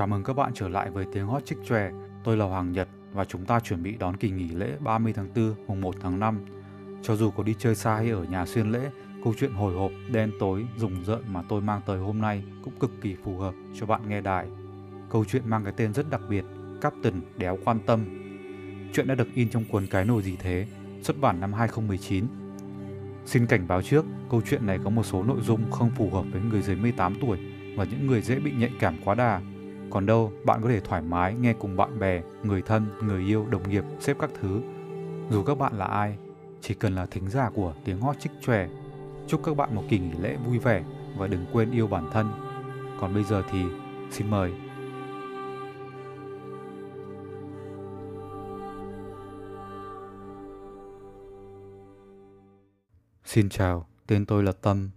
Chào mừng các bạn trở lại với tiếng hot trích tròe. Tôi là Hoàng Nhật và chúng ta chuẩn bị đón kỳ nghỉ lễ 30 tháng 4 mùng 1 tháng 5. Cho dù có đi chơi xa hay ở nhà xuyên lễ, câu chuyện hồi hộp, đen tối, rùng rợn mà tôi mang tới hôm nay cũng cực kỳ phù hợp cho bạn nghe đài. Câu chuyện mang cái tên rất đặc biệt, Captain Đéo Quan Tâm. Chuyện đã được in trong cuốn Cái nồi gì thế, xuất bản năm 2019. Xin cảnh báo trước, câu chuyện này có một số nội dung không phù hợp với người dưới 18 tuổi và những người dễ bị nhạy cảm quá đà còn đâu, bạn có thể thoải mái nghe cùng bạn bè, người thân, người yêu, đồng nghiệp, xếp các thứ. Dù các bạn là ai, chỉ cần là thính giả của tiếng hót trích chòe. Chúc các bạn một kỳ nghỉ lễ vui vẻ và đừng quên yêu bản thân. Còn bây giờ thì xin mời. Xin chào, tên tôi là Tâm.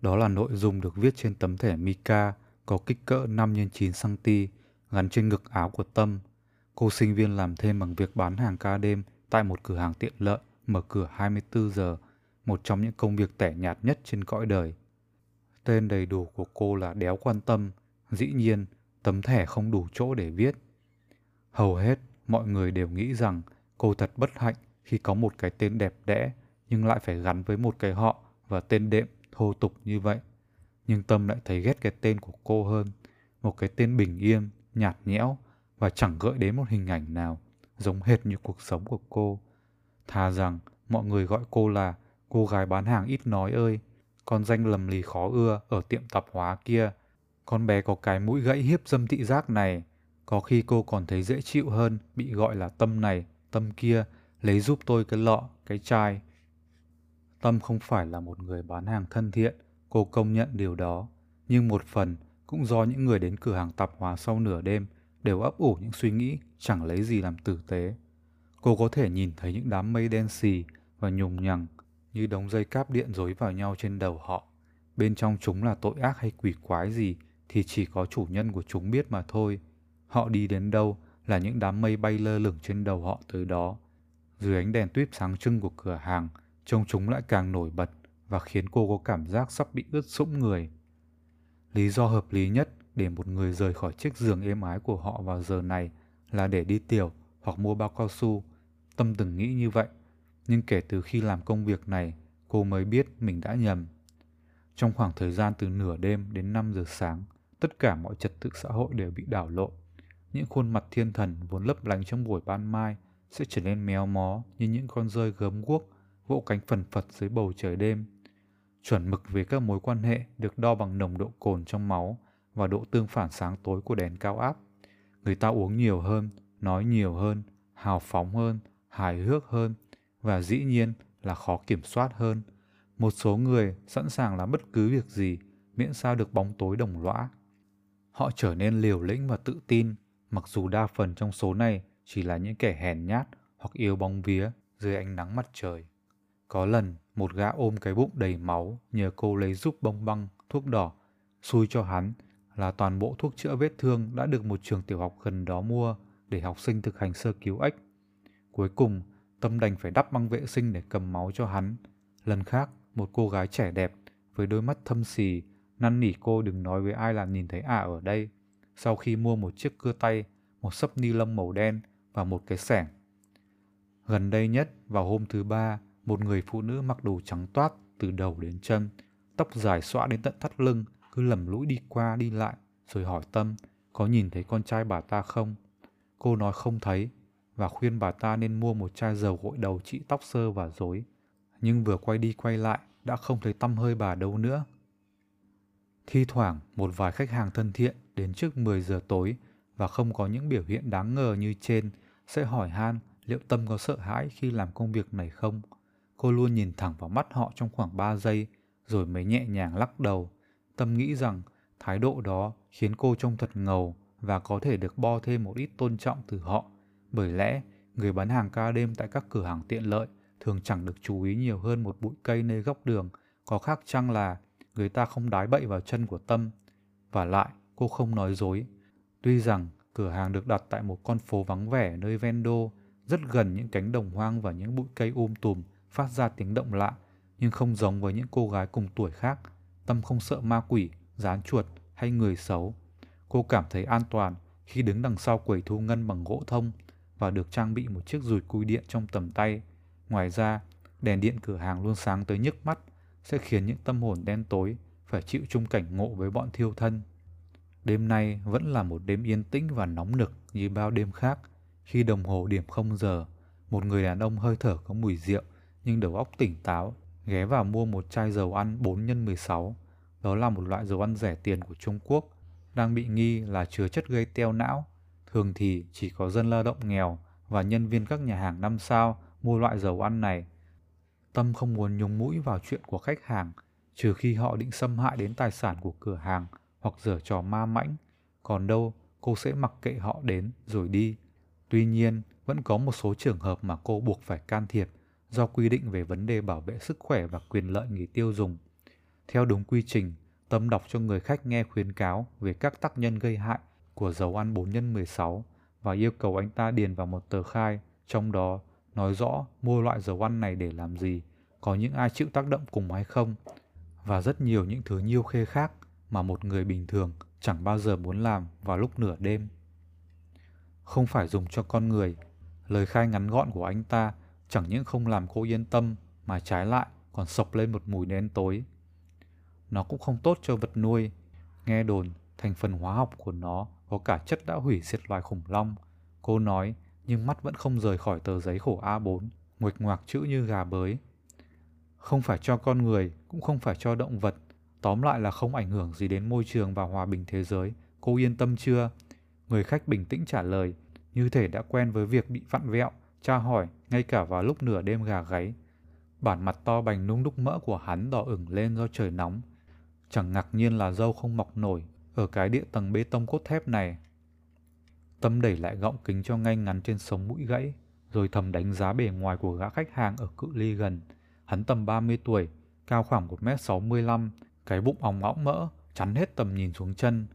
Đó là nội dung được viết trên tấm thẻ Mika có kích cỡ 5 x 9 cm gắn trên ngực áo của Tâm. Cô sinh viên làm thêm bằng việc bán hàng ca đêm tại một cửa hàng tiện lợi mở cửa 24 giờ, một trong những công việc tẻ nhạt nhất trên cõi đời. Tên đầy đủ của cô là Đéo Quan Tâm, dĩ nhiên tấm thẻ không đủ chỗ để viết. Hầu hết mọi người đều nghĩ rằng cô thật bất hạnh khi có một cái tên đẹp đẽ nhưng lại phải gắn với một cái họ và tên đệm thô tục như vậy nhưng Tâm lại thấy ghét cái tên của cô hơn. Một cái tên bình yên, nhạt nhẽo và chẳng gợi đến một hình ảnh nào giống hệt như cuộc sống của cô. Thà rằng mọi người gọi cô là cô gái bán hàng ít nói ơi, con danh lầm lì khó ưa ở tiệm tạp hóa kia. Con bé có cái mũi gãy hiếp dâm thị giác này. Có khi cô còn thấy dễ chịu hơn bị gọi là tâm này, tâm kia, lấy giúp tôi cái lọ, cái chai. Tâm không phải là một người bán hàng thân thiện, Cô công nhận điều đó, nhưng một phần cũng do những người đến cửa hàng tạp hóa sau nửa đêm đều ấp ủ những suy nghĩ chẳng lấy gì làm tử tế. Cô có thể nhìn thấy những đám mây đen xì và nhùng nhằng như đống dây cáp điện rối vào nhau trên đầu họ. Bên trong chúng là tội ác hay quỷ quái gì thì chỉ có chủ nhân của chúng biết mà thôi. Họ đi đến đâu là những đám mây bay lơ lửng trên đầu họ tới đó. Dưới ánh đèn tuyếp sáng trưng của cửa hàng, trông chúng lại càng nổi bật và khiến cô có cảm giác sắp bị ướt sũng người. Lý do hợp lý nhất để một người rời khỏi chiếc giường êm ái của họ vào giờ này là để đi tiểu hoặc mua bao cao su. Tâm từng nghĩ như vậy, nhưng kể từ khi làm công việc này, cô mới biết mình đã nhầm. Trong khoảng thời gian từ nửa đêm đến 5 giờ sáng, tất cả mọi trật tự xã hội đều bị đảo lộn. Những khuôn mặt thiên thần vốn lấp lánh trong buổi ban mai sẽ trở nên méo mó như những con rơi gớm guốc vỗ cánh phần phật dưới bầu trời đêm chuẩn mực về các mối quan hệ được đo bằng nồng độ cồn trong máu và độ tương phản sáng tối của đèn cao áp. Người ta uống nhiều hơn, nói nhiều hơn, hào phóng hơn, hài hước hơn và dĩ nhiên là khó kiểm soát hơn. Một số người sẵn sàng làm bất cứ việc gì miễn sao được bóng tối đồng lõa. Họ trở nên liều lĩnh và tự tin, mặc dù đa phần trong số này chỉ là những kẻ hèn nhát hoặc yêu bóng vía dưới ánh nắng mặt trời. Có lần một gã ôm cái bụng đầy máu nhờ cô lấy giúp bông băng, thuốc đỏ. Xui cho hắn là toàn bộ thuốc chữa vết thương đã được một trường tiểu học gần đó mua để học sinh thực hành sơ cứu ếch. Cuối cùng, Tâm đành phải đắp băng vệ sinh để cầm máu cho hắn. Lần khác, một cô gái trẻ đẹp với đôi mắt thâm xì năn nỉ cô đừng nói với ai là nhìn thấy ả ở đây. Sau khi mua một chiếc cưa tay, một sấp ni lông màu đen và một cái sẻng. Gần đây nhất, vào hôm thứ ba, một người phụ nữ mặc đồ trắng toát từ đầu đến chân, tóc dài xõa đến tận thắt lưng, cứ lầm lũi đi qua đi lại, rồi hỏi Tâm có nhìn thấy con trai bà ta không. Cô nói không thấy và khuyên bà ta nên mua một chai dầu gội đầu trị tóc sơ và rối. Nhưng vừa quay đi quay lại đã không thấy tâm hơi bà đâu nữa. Thi thoảng một vài khách hàng thân thiện đến trước 10 giờ tối và không có những biểu hiện đáng ngờ như trên sẽ hỏi han liệu Tâm có sợ hãi khi làm công việc này không. Cô luôn nhìn thẳng vào mắt họ trong khoảng 3 giây, rồi mới nhẹ nhàng lắc đầu. Tâm nghĩ rằng thái độ đó khiến cô trông thật ngầu và có thể được bo thêm một ít tôn trọng từ họ. Bởi lẽ, người bán hàng ca đêm tại các cửa hàng tiện lợi thường chẳng được chú ý nhiều hơn một bụi cây nơi góc đường, có khác chăng là người ta không đái bậy vào chân của Tâm. Và lại, cô không nói dối. Tuy rằng cửa hàng được đặt tại một con phố vắng vẻ nơi ven đô, rất gần những cánh đồng hoang và những bụi cây um tùm, phát ra tiếng động lạ, nhưng không giống với những cô gái cùng tuổi khác. Tâm không sợ ma quỷ, rán chuột hay người xấu. cô cảm thấy an toàn khi đứng đằng sau quầy thu ngân bằng gỗ thông và được trang bị một chiếc dùi cui điện trong tầm tay. Ngoài ra, đèn điện cửa hàng luôn sáng tới nhức mắt sẽ khiến những tâm hồn đen tối phải chịu chung cảnh ngộ với bọn thiêu thân. Đêm nay vẫn là một đêm yên tĩnh và nóng nực như bao đêm khác. Khi đồng hồ điểm không giờ, một người đàn ông hơi thở có mùi rượu nhưng đầu óc tỉnh táo ghé vào mua một chai dầu ăn 4 x 16. Đó là một loại dầu ăn rẻ tiền của Trung Quốc, đang bị nghi là chứa chất gây teo não. Thường thì chỉ có dân lao động nghèo và nhân viên các nhà hàng năm sao mua loại dầu ăn này. Tâm không muốn nhúng mũi vào chuyện của khách hàng, trừ khi họ định xâm hại đến tài sản của cửa hàng hoặc giở trò ma mãnh. Còn đâu, cô sẽ mặc kệ họ đến rồi đi. Tuy nhiên, vẫn có một số trường hợp mà cô buộc phải can thiệp do quy định về vấn đề bảo vệ sức khỏe và quyền lợi người tiêu dùng. Theo đúng quy trình, Tâm đọc cho người khách nghe khuyến cáo về các tác nhân gây hại của dầu ăn 4 x 16 và yêu cầu anh ta điền vào một tờ khai, trong đó nói rõ mua loại dầu ăn này để làm gì, có những ai chịu tác động cùng hay không, và rất nhiều những thứ nhiêu khê khác mà một người bình thường chẳng bao giờ muốn làm vào lúc nửa đêm. Không phải dùng cho con người, lời khai ngắn gọn của anh ta chẳng những không làm cô yên tâm mà trái lại còn sộc lên một mùi đen tối. Nó cũng không tốt cho vật nuôi. Nghe đồn, thành phần hóa học của nó có cả chất đã hủy diệt loài khủng long. Cô nói, nhưng mắt vẫn không rời khỏi tờ giấy khổ A4, nguệch ngoạc chữ như gà bới. Không phải cho con người, cũng không phải cho động vật. Tóm lại là không ảnh hưởng gì đến môi trường và hòa bình thế giới. Cô yên tâm chưa? Người khách bình tĩnh trả lời, như thể đã quen với việc bị vặn vẹo, tra hỏi ngay cả vào lúc nửa đêm gà gáy. Bản mặt to bành nung đúc mỡ của hắn đỏ ửng lên do trời nóng. Chẳng ngạc nhiên là dâu không mọc nổi ở cái địa tầng bê tông cốt thép này. Tâm đẩy lại gọng kính cho ngay ngắn trên sống mũi gãy, rồi thầm đánh giá bề ngoài của gã khách hàng ở cự ly gần. Hắn tầm 30 tuổi, cao khoảng 1m65, cái bụng óng óng mỡ, chắn hết tầm nhìn xuống chân.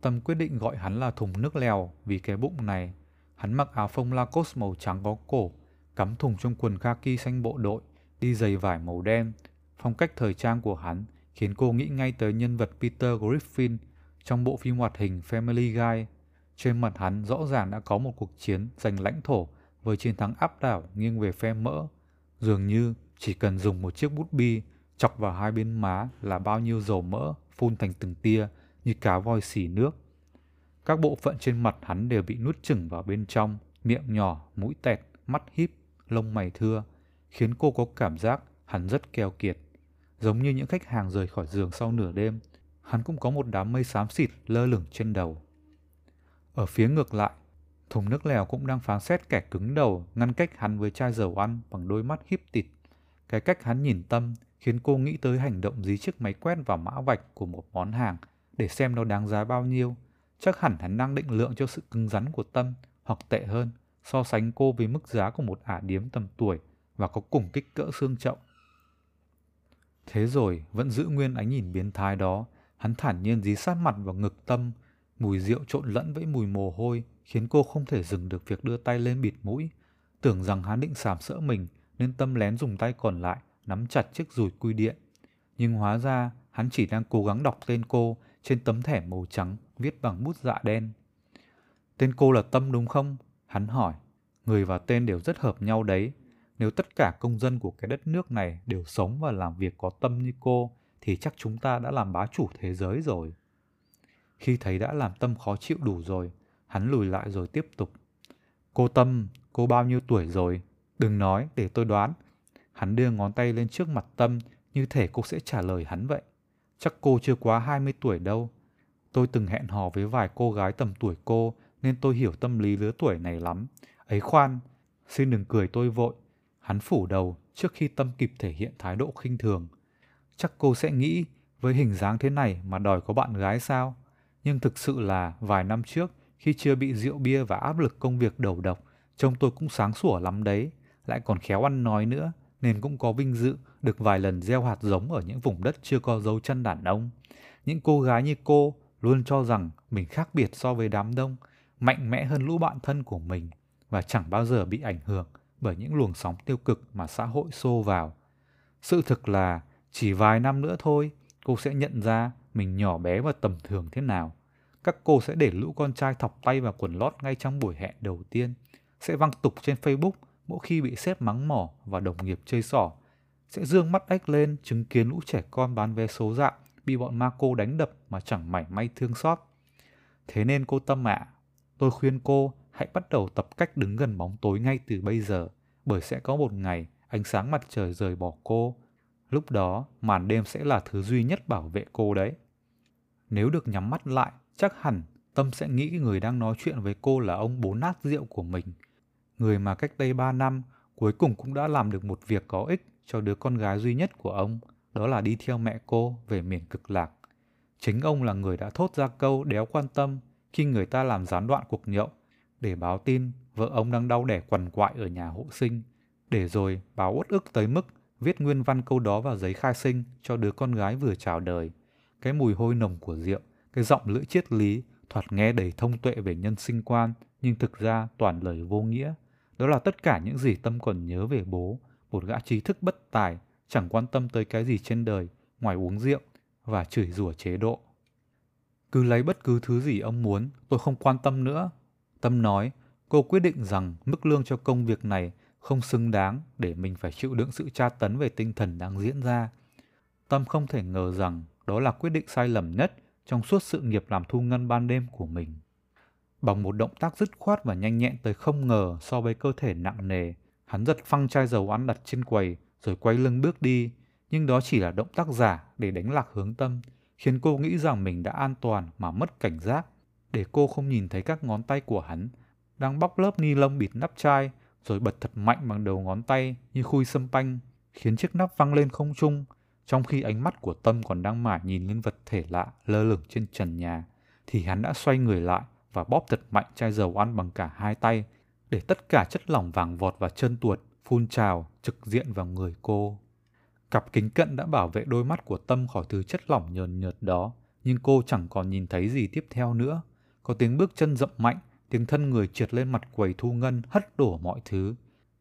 Tâm quyết định gọi hắn là thùng nước lèo vì cái bụng này. Hắn mặc áo phông Lacoste màu trắng có cổ, cắm thùng trong quần kaki xanh bộ đội, đi giày vải màu đen. Phong cách thời trang của hắn khiến cô nghĩ ngay tới nhân vật Peter Griffin trong bộ phim hoạt hình Family Guy. Trên mặt hắn rõ ràng đã có một cuộc chiến giành lãnh thổ với chiến thắng áp đảo nghiêng về phe mỡ. Dường như chỉ cần dùng một chiếc bút bi chọc vào hai bên má là bao nhiêu dầu mỡ phun thành từng tia như cá voi xỉ nước. Các bộ phận trên mặt hắn đều bị nuốt chửng vào bên trong, miệng nhỏ, mũi tẹt, mắt híp, lông mày thưa, khiến cô có cảm giác hắn rất keo kiệt. Giống như những khách hàng rời khỏi giường sau nửa đêm, hắn cũng có một đám mây xám xịt lơ lửng trên đầu. Ở phía ngược lại, thùng nước lèo cũng đang phán xét kẻ cứng đầu ngăn cách hắn với chai dầu ăn bằng đôi mắt híp tịt. Cái cách hắn nhìn tâm khiến cô nghĩ tới hành động dí chiếc máy quét vào mã vạch của một món hàng để xem nó đáng giá bao nhiêu. Chắc hẳn hắn đang định lượng cho sự cứng rắn của tâm, hoặc tệ hơn, so sánh cô với mức giá của một ả điếm tầm tuổi và có cùng kích cỡ xương trọng. Thế rồi vẫn giữ nguyên ánh nhìn biến thái đó, hắn thản nhiên dí sát mặt vào ngực tâm, mùi rượu trộn lẫn với mùi mồ hôi khiến cô không thể dừng được việc đưa tay lên bịt mũi. Tưởng rằng hắn định sàm sỡ mình nên tâm lén dùng tay còn lại nắm chặt chiếc rùi quy điện. Nhưng hóa ra hắn chỉ đang cố gắng đọc tên cô trên tấm thẻ màu trắng viết bằng bút dạ đen. Tên cô là Tâm đúng không? Hắn hỏi. Người và tên đều rất hợp nhau đấy. Nếu tất cả công dân của cái đất nước này đều sống và làm việc có tâm như cô, thì chắc chúng ta đã làm bá chủ thế giới rồi. Khi thấy đã làm Tâm khó chịu đủ rồi, hắn lùi lại rồi tiếp tục. Cô Tâm, cô bao nhiêu tuổi rồi? Đừng nói, để tôi đoán. Hắn đưa ngón tay lên trước mặt Tâm, như thể cô sẽ trả lời hắn vậy. Chắc cô chưa quá 20 tuổi đâu. Tôi từng hẹn hò với vài cô gái tầm tuổi cô, nên tôi hiểu tâm lý lứa tuổi này lắm. Ấy khoan, xin đừng cười tôi vội. Hắn phủ đầu trước khi Tâm kịp thể hiện thái độ khinh thường. Chắc cô sẽ nghĩ với hình dáng thế này mà đòi có bạn gái sao? Nhưng thực sự là vài năm trước khi chưa bị rượu bia và áp lực công việc đầu độc, trông tôi cũng sáng sủa lắm đấy, lại còn khéo ăn nói nữa, nên cũng có vinh dự được vài lần gieo hạt giống ở những vùng đất chưa có dấu chân đàn ông. Những cô gái như cô luôn cho rằng mình khác biệt so với đám đông, mạnh mẽ hơn lũ bạn thân của mình và chẳng bao giờ bị ảnh hưởng bởi những luồng sóng tiêu cực mà xã hội xô vào. Sự thực là chỉ vài năm nữa thôi, cô sẽ nhận ra mình nhỏ bé và tầm thường thế nào. các cô sẽ để lũ con trai thọc tay vào quần lót ngay trong buổi hẹn đầu tiên, sẽ văng tục trên Facebook mỗi khi bị sếp mắng mỏ và đồng nghiệp chơi xỏ, sẽ dương mắt ếch lên chứng kiến lũ trẻ con bán vé số dạo bị bọn ma cô đánh đập mà chẳng mảy may thương xót. Thế nên cô Tâm ạ, à, tôi khuyên cô hãy bắt đầu tập cách đứng gần bóng tối ngay từ bây giờ, bởi sẽ có một ngày ánh sáng mặt trời rời bỏ cô. Lúc đó, màn đêm sẽ là thứ duy nhất bảo vệ cô đấy. Nếu được nhắm mắt lại, chắc hẳn Tâm sẽ nghĩ người đang nói chuyện với cô là ông bố nát rượu của mình. Người mà cách đây 3 năm cuối cùng cũng đã làm được một việc có ích cho đứa con gái duy nhất của ông, đó là đi theo mẹ cô về miền cực lạc. Chính ông là người đã thốt ra câu đéo quan tâm khi người ta làm gián đoạn cuộc nhậu để báo tin vợ ông đang đau đẻ quằn quại ở nhà hộ sinh, để rồi báo uất ức tới mức viết nguyên văn câu đó vào giấy khai sinh cho đứa con gái vừa chào đời. Cái mùi hôi nồng của rượu, cái giọng lưỡi triết lý thoạt nghe đầy thông tuệ về nhân sinh quan nhưng thực ra toàn lời vô nghĩa. Đó là tất cả những gì Tâm còn nhớ về bố, một gã trí thức bất tài, chẳng quan tâm tới cái gì trên đời ngoài uống rượu và chửi rủa chế độ. Cứ lấy bất cứ thứ gì ông muốn, tôi không quan tâm nữa. Tâm nói, cô quyết định rằng mức lương cho công việc này không xứng đáng để mình phải chịu đựng sự tra tấn về tinh thần đang diễn ra. Tâm không thể ngờ rằng đó là quyết định sai lầm nhất trong suốt sự nghiệp làm thu ngân ban đêm của mình. Bằng một động tác dứt khoát và nhanh nhẹn tới không ngờ so với cơ thể nặng nề, hắn giật phăng chai dầu ăn đặt trên quầy rồi quay lưng bước đi, nhưng đó chỉ là động tác giả để đánh lạc hướng tâm, khiến cô nghĩ rằng mình đã an toàn mà mất cảnh giác, để cô không nhìn thấy các ngón tay của hắn đang bóc lớp ni lông bịt nắp chai rồi bật thật mạnh bằng đầu ngón tay như khui sâm panh, khiến chiếc nắp văng lên không trung, trong khi ánh mắt của Tâm còn đang mải nhìn lên vật thể lạ lơ lửng trên trần nhà, thì hắn đã xoay người lại và bóp thật mạnh chai dầu ăn bằng cả hai tay, để tất cả chất lỏng vàng vọt và chân tuột phun trào trực diện vào người cô. Cặp kính cận đã bảo vệ đôi mắt của Tâm khỏi thứ chất lỏng nhờn nhợt đó, nhưng cô chẳng còn nhìn thấy gì tiếp theo nữa. Có tiếng bước chân rậm mạnh, tiếng thân người trượt lên mặt quầy thu ngân hất đổ mọi thứ.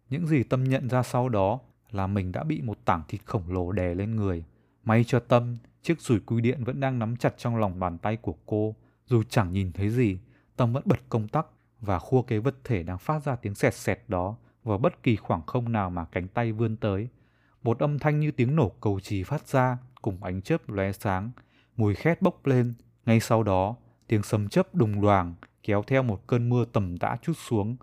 Những gì Tâm nhận ra sau đó là mình đã bị một tảng thịt khổng lồ đè lên người. May cho Tâm, chiếc rùi cui điện vẫn đang nắm chặt trong lòng bàn tay của cô. Dù chẳng nhìn thấy gì, Tâm vẫn bật công tắc và khua cái vật thể đang phát ra tiếng sẹt sẹt đó vào bất kỳ khoảng không nào mà cánh tay vươn tới. Một âm thanh như tiếng nổ cầu trì phát ra cùng ánh chớp lóe sáng, mùi khét bốc lên. Ngay sau đó, tiếng sấm chớp đùng đoàng kéo theo một cơn mưa tầm tã chút xuống.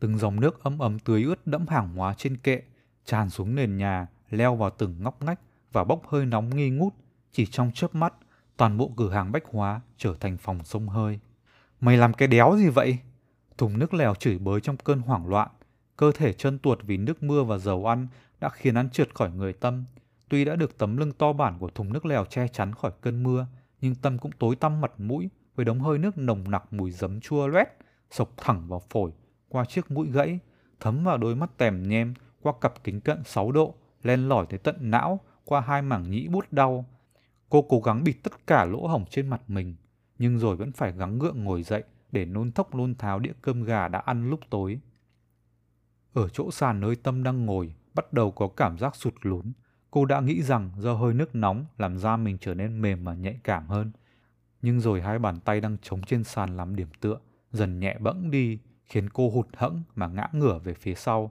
Từng dòng nước ấm ấm tưới ướt đẫm hàng hóa trên kệ, tràn xuống nền nhà, leo vào từng ngóc ngách và bốc hơi nóng nghi ngút. Chỉ trong chớp mắt, toàn bộ cửa hàng bách hóa trở thành phòng sông hơi. Mày làm cái đéo gì vậy? Thùng nước lèo chửi bới trong cơn hoảng loạn. Cơ thể chân tuột vì nước mưa và dầu ăn đã khiến hắn trượt khỏi người Tâm. Tuy đã được tấm lưng to bản của thùng nước lèo che chắn khỏi cơn mưa, nhưng Tâm cũng tối tăm mặt mũi với đống hơi nước nồng nặc mùi giấm chua loét, sộc thẳng vào phổi, qua chiếc mũi gãy, thấm vào đôi mắt tèm nhem, qua cặp kính cận 6 độ, len lỏi tới tận não, qua hai mảng nhĩ bút đau. Cô cố gắng bịt tất cả lỗ hổng trên mặt mình, nhưng rồi vẫn phải gắng gượng ngồi dậy để nôn thốc nôn tháo đĩa cơm gà đã ăn lúc tối. Ở chỗ sàn nơi Tâm đang ngồi, bắt đầu có cảm giác sụt lún. Cô đã nghĩ rằng do hơi nước nóng làm da mình trở nên mềm và nhạy cảm hơn. Nhưng rồi hai bàn tay đang chống trên sàn làm điểm tựa, dần nhẹ bẫng đi, khiến cô hụt hẫng mà ngã ngửa về phía sau.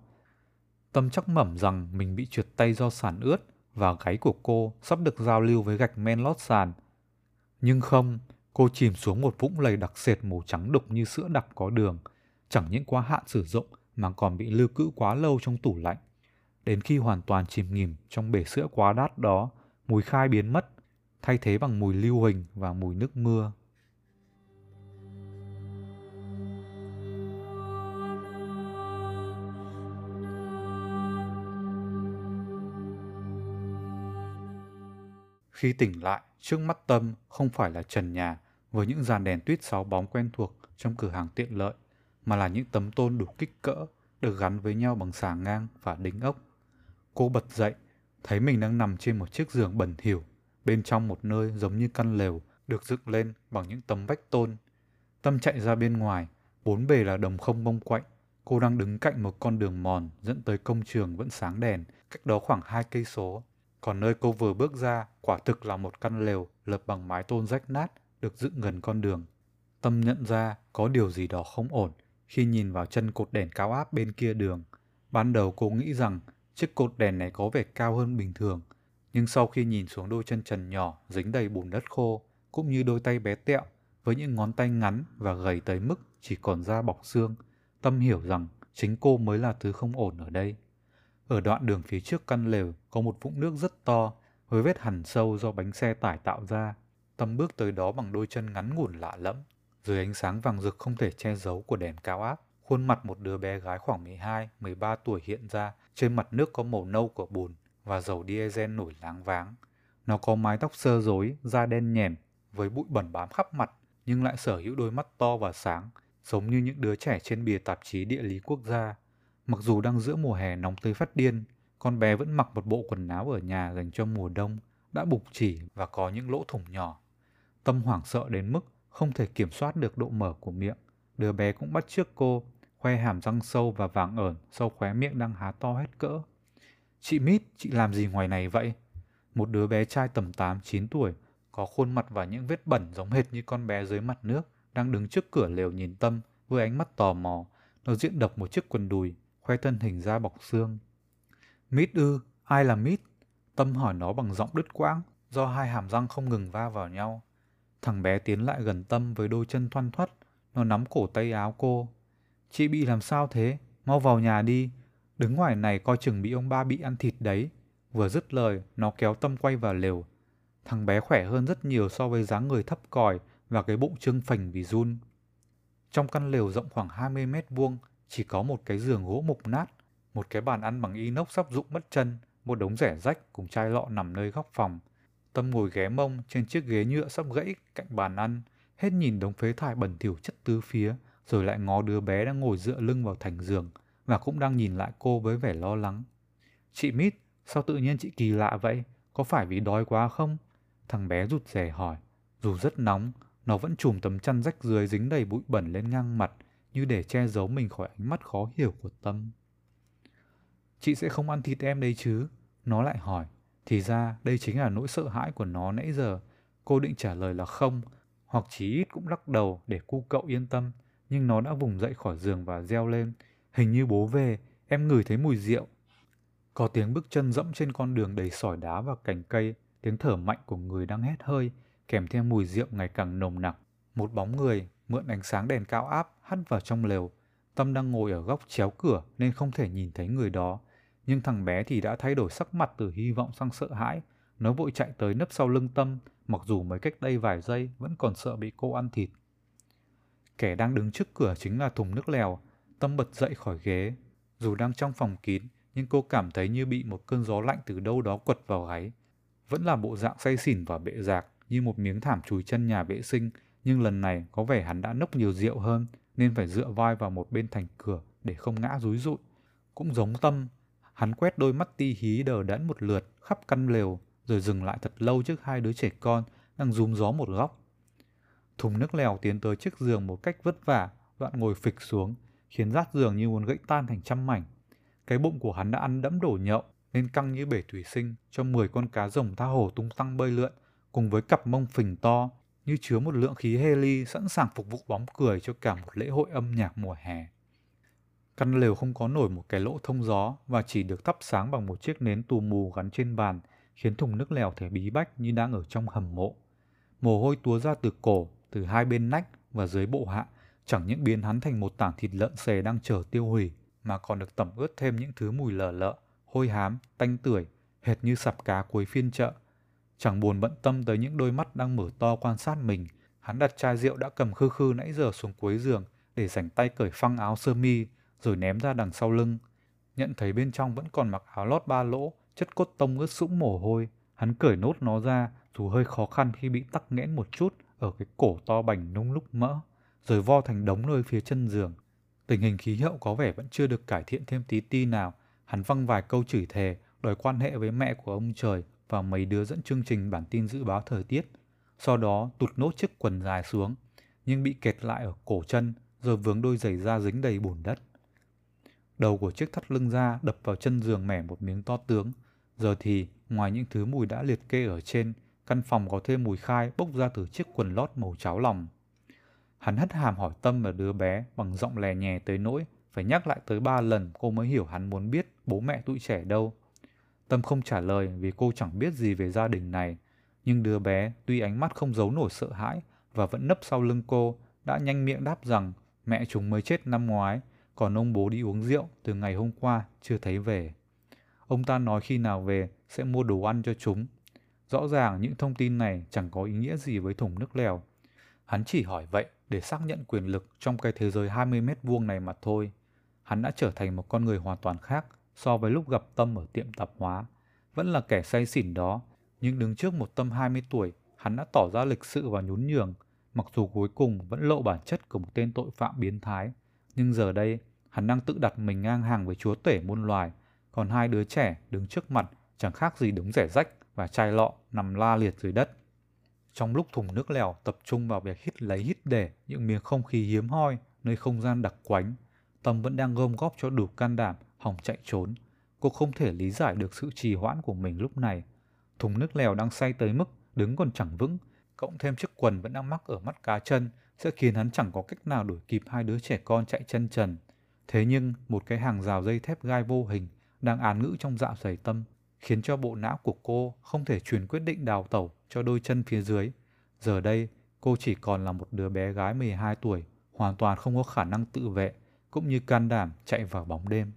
Tâm chắc mẩm rằng mình bị trượt tay do sàn ướt và gáy của cô sắp được giao lưu với gạch men lót sàn. Nhưng không, cô chìm xuống một vũng lầy đặc sệt màu trắng đục như sữa đặc có đường, chẳng những quá hạn sử dụng mà còn bị lưu cữ quá lâu trong tủ lạnh. Đến khi hoàn toàn chìm nghỉm trong bể sữa quá đắt đó, mùi khai biến mất, thay thế bằng mùi lưu huỳnh và mùi nước mưa. Khi tỉnh lại, trước mắt Tâm không phải là trần nhà với những dàn đèn tuyết sáu bóng quen thuộc trong cửa hàng tiện lợi, mà là những tấm tôn đủ kích cỡ được gắn với nhau bằng xà ngang và đính ốc. Cô bật dậy, thấy mình đang nằm trên một chiếc giường bẩn thỉu, bên trong một nơi giống như căn lều được dựng lên bằng những tấm vách tôn. Tâm chạy ra bên ngoài, bốn bề là đồng không bông quạnh. Cô đang đứng cạnh một con đường mòn dẫn tới công trường vẫn sáng đèn, cách đó khoảng hai cây số. Còn nơi cô vừa bước ra, quả thực là một căn lều lập bằng mái tôn rách nát, được dựng gần con đường. Tâm nhận ra có điều gì đó không ổn khi nhìn vào chân cột đèn cao áp bên kia đường. Ban đầu cô nghĩ rằng chiếc cột đèn này có vẻ cao hơn bình thường, nhưng sau khi nhìn xuống đôi chân trần nhỏ dính đầy bùn đất khô, cũng như đôi tay bé tẹo với những ngón tay ngắn và gầy tới mức chỉ còn da bọc xương, Tâm hiểu rằng chính cô mới là thứ không ổn ở đây. Ở đoạn đường phía trước căn lều có một vũng nước rất to với vết hằn sâu do bánh xe tải tạo ra. Tâm bước tới đó bằng đôi chân ngắn ngủn lạ lẫm. Dưới ánh sáng vàng rực không thể che giấu của đèn cao áp, khuôn mặt một đứa bé gái khoảng 12, 13 tuổi hiện ra. Trên mặt nước có màu nâu của bùn và dầu diesel nổi láng váng. Nó có mái tóc sơ rối, da đen nhèm, với bụi bẩn bám khắp mặt, nhưng lại sở hữu đôi mắt to và sáng, giống như những đứa trẻ trên bìa tạp chí địa lý quốc gia. Mặc dù đang giữa mùa hè nóng tới phát điên, con bé vẫn mặc một bộ quần áo ở nhà dành cho mùa đông, đã bục chỉ và có những lỗ thủng nhỏ. Tâm hoảng sợ đến mức không thể kiểm soát được độ mở của miệng. Đứa bé cũng bắt trước cô, khoe hàm răng sâu và vàng ẩn sau khóe miệng đang há to hết cỡ. Chị Mít, chị làm gì ngoài này vậy? Một đứa bé trai tầm 8-9 tuổi, có khuôn mặt và những vết bẩn giống hệt như con bé dưới mặt nước, đang đứng trước cửa lều nhìn Tâm với ánh mắt tò mò. Nó diện độc một chiếc quần đùi, khoe thân hình da bọc xương. Mít ư, ai là Mít? Tâm hỏi nó bằng giọng đứt quãng, do hai hàm răng không ngừng va vào nhau. Thằng bé tiến lại gần Tâm với đôi chân thoăn thoắt, nó nắm cổ tay áo cô. Chị bị làm sao thế? Mau vào nhà đi. Đứng ngoài này coi chừng bị ông ba bị ăn thịt đấy. Vừa dứt lời, nó kéo Tâm quay vào lều. Thằng bé khỏe hơn rất nhiều so với dáng người thấp còi và cái bụng trương phình vì run. Trong căn lều rộng khoảng 20 mét vuông, chỉ có một cái giường gỗ mục nát, một cái bàn ăn bằng inox sắp rụng mất chân, một đống rẻ rách cùng chai lọ nằm nơi góc phòng. Tâm ngồi ghé mông trên chiếc ghế nhựa sắp gãy cạnh bàn ăn, hết nhìn đống phế thải bẩn thỉu chất tứ phía, rồi lại ngó đứa bé đang ngồi dựa lưng vào thành giường và cũng đang nhìn lại cô với vẻ lo lắng. Chị Mít, sao tự nhiên chị kỳ lạ vậy? Có phải vì đói quá không? Thằng bé rụt rè hỏi. Dù rất nóng, nó vẫn chùm tấm chăn rách dưới dính đầy bụi bẩn lên ngang mặt như để che giấu mình khỏi ánh mắt khó hiểu của Tâm. Chị sẽ không ăn thịt em đấy chứ? Nó lại hỏi. Thì ra đây chính là nỗi sợ hãi của nó nãy giờ. Cô định trả lời là không, hoặc chí ít cũng lắc đầu để cu cậu yên tâm. Nhưng nó đã vùng dậy khỏi giường và reo lên. Hình như bố về, em ngửi thấy mùi rượu. Có tiếng bước chân dẫm trên con đường đầy sỏi đá và cành cây, tiếng thở mạnh của người đang hét hơi, kèm theo mùi rượu ngày càng nồng nặc. Một bóng người mượn ánh sáng đèn cao áp hắt vào trong lều. Tâm đang ngồi ở góc chéo cửa nên không thể nhìn thấy người đó. Nhưng thằng bé thì đã thay đổi sắc mặt từ hy vọng sang sợ hãi. Nó vội chạy tới nấp sau lưng Tâm, mặc dù mới cách đây vài giây vẫn còn sợ bị cô ăn thịt. Kẻ đang đứng trước cửa chính là thùng nước lèo. Tâm bật dậy khỏi ghế. Dù đang trong phòng kín, nhưng cô cảm thấy như bị một cơn gió lạnh từ đâu đó quật vào gáy. Vẫn là bộ dạng say xỉn và bệ rạc, như một miếng thảm chùi chân nhà vệ sinh, nhưng lần này có vẻ hắn đã nốc nhiều rượu hơn, nên phải dựa vai vào một bên thành cửa để không ngã rúi rụi. Cũng giống tâm, hắn quét đôi mắt ti hí đờ đẫn một lượt khắp căn lều, rồi dừng lại thật lâu trước hai đứa trẻ con đang rúm gió một góc. Thùng nước lèo tiến tới chiếc giường một cách vất vả, đoạn ngồi phịch xuống, khiến rát giường như muốn gãy tan thành trăm mảnh. Cái bụng của hắn đã ăn đẫm đổ nhậu, nên căng như bể thủy sinh cho 10 con cá rồng tha hồ tung tăng bơi lượn, cùng với cặp mông phình to như chứa một lượng khí heli sẵn sàng phục vụ bóng cười cho cả một lễ hội âm nhạc mùa hè. Căn lều không có nổi một cái lỗ thông gió và chỉ được thắp sáng bằng một chiếc nến tù mù gắn trên bàn, khiến thùng nước lèo thể bí bách như đang ở trong hầm mộ. Mồ hôi túa ra từ cổ, từ hai bên nách và dưới bộ hạ, chẳng những biến hắn thành một tảng thịt lợn xề đang chờ tiêu hủy, mà còn được tẩm ướt thêm những thứ mùi lở lợ, hôi hám, tanh tưởi, hệt như sạp cá cuối phiên chợ. Chẳng buồn bận tâm tới những đôi mắt đang mở to quan sát mình, hắn đặt chai rượu đã cầm khư khư nãy giờ xuống cuối giường để rảnh tay cởi phăng áo sơ mi rồi ném ra đằng sau lưng. Nhận thấy bên trong vẫn còn mặc áo lót ba lỗ, chất cốt tông ướt sũng mồ hôi, hắn cởi nốt nó ra dù hơi khó khăn khi bị tắc nghẽn một chút ở cái cổ to bành nung lúc mỡ, rồi vo thành đống nơi phía chân giường. Tình hình khí hậu có vẻ vẫn chưa được cải thiện thêm tí ti nào, hắn văng vài câu chửi thề, đòi quan hệ với mẹ của ông trời và mấy đứa dẫn chương trình bản tin dự báo thời tiết. Sau đó tụt nốt chiếc quần dài xuống, nhưng bị kẹt lại ở cổ chân, rồi vướng đôi giày da dính đầy bùn đất. Đầu của chiếc thắt lưng da đập vào chân giường mẻ một miếng to tướng. Giờ thì, ngoài những thứ mùi đã liệt kê ở trên, căn phòng có thêm mùi khai bốc ra từ chiếc quần lót màu cháo lòng. Hắn hất hàm hỏi Tâm và đứa bé bằng giọng lè nhè tới nỗi phải nhắc lại tới ba lần cô mới hiểu hắn muốn biết bố mẹ tụi trẻ đâu. Tâm không trả lời vì cô chẳng biết gì về gia đình này. Nhưng đứa bé tuy ánh mắt không giấu nổi sợ hãi và vẫn nấp sau lưng cô, đã nhanh miệng đáp rằng, mẹ chúng mới chết năm ngoái, còn ông bố đi uống rượu từ ngày hôm qua chưa thấy về. Ông ta nói khi nào về sẽ mua đồ ăn cho chúng. Rõ ràng những thông tin này chẳng có ý nghĩa gì với thùng nước lèo. Hắn chỉ hỏi vậy để xác nhận quyền lực trong cái thế giới 20 mét vuông này mà thôi. Hắn đã trở thành một con người hoàn toàn khác so với lúc gặp Tâm ở tiệm tạp hóa. Vẫn là kẻ say xỉn đó, nhưng đứng trước một Tâm 20 tuổi, hắn đã tỏ ra lịch sự và nhún nhường, mặc dù cuối cùng vẫn lộ bản chất của một tên tội phạm biến thái. Nhưng giờ đây, hắn đang tự đặt mình ngang hàng với chúa tể muôn loài, còn hai đứa trẻ đứng trước mặt chẳng khác gì đống rẻ rách và chai lọ nằm la liệt dưới đất. Trong lúc thùng nước lèo tập trung vào việc hít lấy hít để những miếng không khí hiếm hoi nơi không gian đặc quánh, Tâm vẫn đang gom góp cho đủ can đảm hòng chạy trốn. Cô không thể lý giải được sự trì hoãn của mình lúc này. Thùng nước lèo đang say tới mức đứng còn chẳng vững, cộng thêm chiếc quần vẫn đang mắc ở mắt cá chân sẽ khiến hắn chẳng có cách nào đuổi kịp hai đứa trẻ con chạy chân trần. Thế nhưng một cái hàng rào dây thép gai vô hình đang án ngữ trong dạ dày tâm khiến cho bộ não của cô không thể truyền quyết định đào tẩu cho đôi chân phía dưới. Giờ đây, cô chỉ còn là một đứa bé gái 12 tuổi, hoàn toàn không có khả năng tự vệ, cũng như can đảm chạy vào bóng đêm.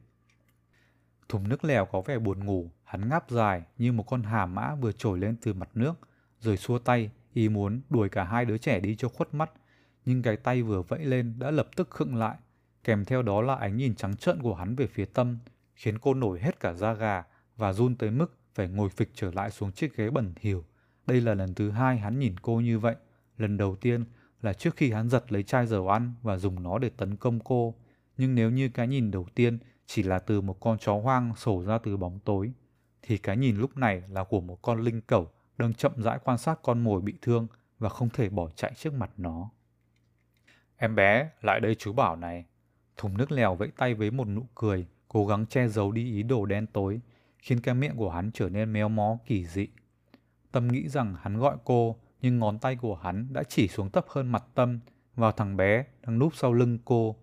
Thùng nước lèo có vẻ buồn ngủ, hắn ngáp dài như một con hà mã vừa trồi lên từ mặt nước, rồi xua tay, ý muốn đuổi cả hai đứa trẻ đi cho khuất mắt. Nhưng cái tay vừa vẫy lên đã lập tức khựng lại, kèm theo đó là ánh nhìn trắng trợn của hắn về phía tâm, khiến cô nổi hết cả da gà và run tới mức phải ngồi phịch trở lại xuống chiếc ghế bẩn thỉu. Đây là lần thứ hai hắn nhìn cô như vậy. Lần đầu tiên là trước khi hắn giật lấy chai dầu ăn và dùng nó để tấn công cô. Nhưng nếu như cái nhìn đầu tiên chỉ là từ một con chó hoang sổ ra từ bóng tối, thì cái nhìn lúc này là của một con linh cẩu đang chậm rãi quan sát con mồi bị thương và không thể bỏ chạy trước mặt nó. Em bé, lại đây chú bảo này. Thùng nước lèo vẫy tay với một nụ cười, cố gắng che giấu đi ý đồ đen tối, khiến cái miệng của hắn trở nên méo mó kỳ dị. Tâm nghĩ rằng hắn gọi cô, nhưng ngón tay của hắn đã chỉ xuống thấp hơn mặt Tâm, vào thằng bé đang núp sau lưng cô.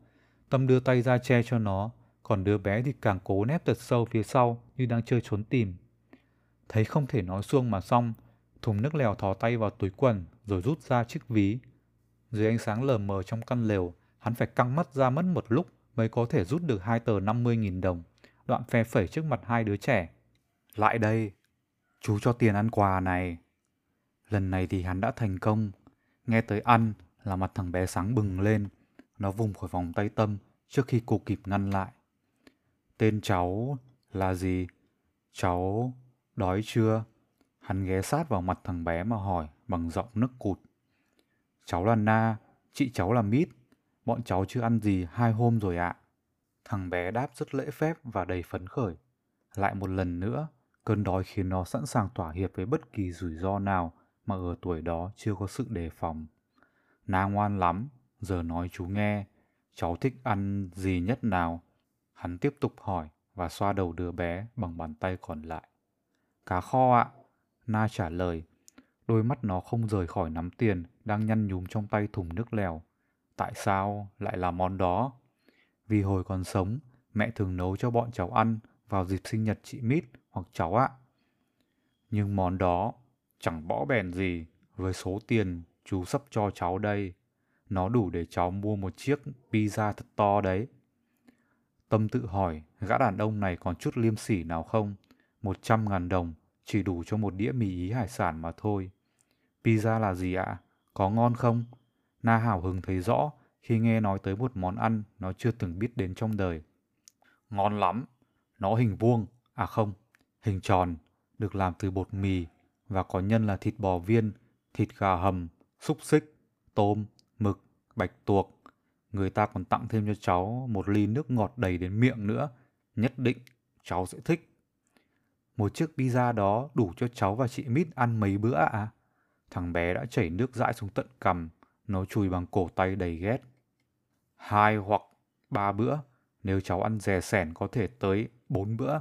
Tâm đưa tay ra che cho nó, còn đứa bé thì càng cố nép thật sâu phía sau như đang chơi trốn tìm. Thấy không thể nói xuông mà xong, thùng nước lèo thò tay vào túi quần rồi rút ra chiếc ví. Dưới ánh sáng lờ mờ trong căn lều, hắn phải căng mắt ra mất một lúc mới có thể rút được hai tờ 50.000 đồng, đoạn phe phẩy trước mặt hai đứa trẻ. Lại đây, chú cho tiền ăn quà này. Lần này thì hắn đã thành công. Nghe tới ăn là mặt thằng bé sáng bừng lên. Nó vùng khỏi vòng tay Tâm trước khi cô kịp ngăn lại. Tên cháu là gì? Cháu đói chưa? Hắn ghé sát vào mặt thằng bé mà hỏi bằng giọng nức cụt. Cháu là Na, chị cháu là Mít. Bọn cháu chưa ăn gì hai hôm rồi ạ. Thằng bé đáp rất lễ phép và đầy phấn khởi. Lại một lần nữa, cơn đói khiến nó sẵn sàng tỏa hiệp với bất kỳ rủi ro nào mà ở tuổi đó chưa có sự đề phòng. Na ngoan lắm, giờ nói chú nghe, cháu thích ăn gì nhất nào? Hắn tiếp tục hỏi và xoa đầu đứa bé bằng bàn tay còn lại. Cá kho ạ, Na trả lời. Đôi mắt nó không rời khỏi nắm tiền đang nhăn nhúm trong tay thùng nước lèo. Tại sao lại là món đó? Vì hồi còn sống, mẹ thường nấu cho bọn cháu ăn vào dịp sinh nhật chị Mít hoặc cháu ạ. Nhưng món đó chẳng bỏ bèn gì với số tiền chú sắp cho cháu đây. Nó đủ để cháu mua một chiếc pizza thật to đấy. Tâm tự hỏi gã đàn ông này còn chút liêm sỉ nào không? Một trăm ngàn đồng chỉ đủ cho một đĩa mì ý hải sản mà thôi. Pizza là gì ạ? Có ngon không? Na hào hứng thấy rõ khi nghe nói tới một món ăn nó chưa từng biết đến trong đời. Ngon lắm, nó hình vuông, à không, hình tròn, được làm từ bột mì và có nhân là thịt bò viên, thịt gà hầm, xúc xích, tôm, mực, bạch tuộc. Người ta còn tặng thêm cho cháu một ly nước ngọt đầy đến miệng nữa. Nhất định cháu sẽ thích. Một chiếc pizza đó đủ cho cháu và chị Mít ăn mấy bữa ạ? À? Thằng bé đã chảy nước dãi xuống tận cằm, nó chùi bằng cổ tay đầy ghét. Hai hoặc ba bữa, nếu cháu ăn dè sẻn có thể tới bốn bữa.